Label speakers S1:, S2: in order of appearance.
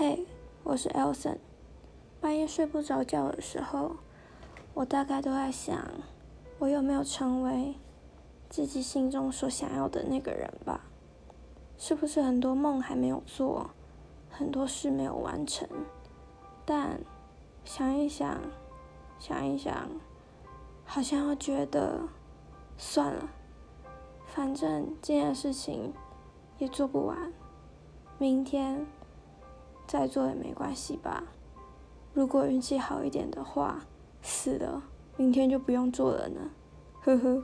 S1: 嘿，我是 Elson。半夜睡不着觉的时候，我大概都在想，我有没有成为自己心中所想要的那个人吧？是不是很多梦还没有做，很多事没有完成？但想一想，想一想，好像又觉得算了，反正这件事情也做不完，明天。再做也没关系吧。如果运气好一点的话，死了明天就不用做了呢。呵呵。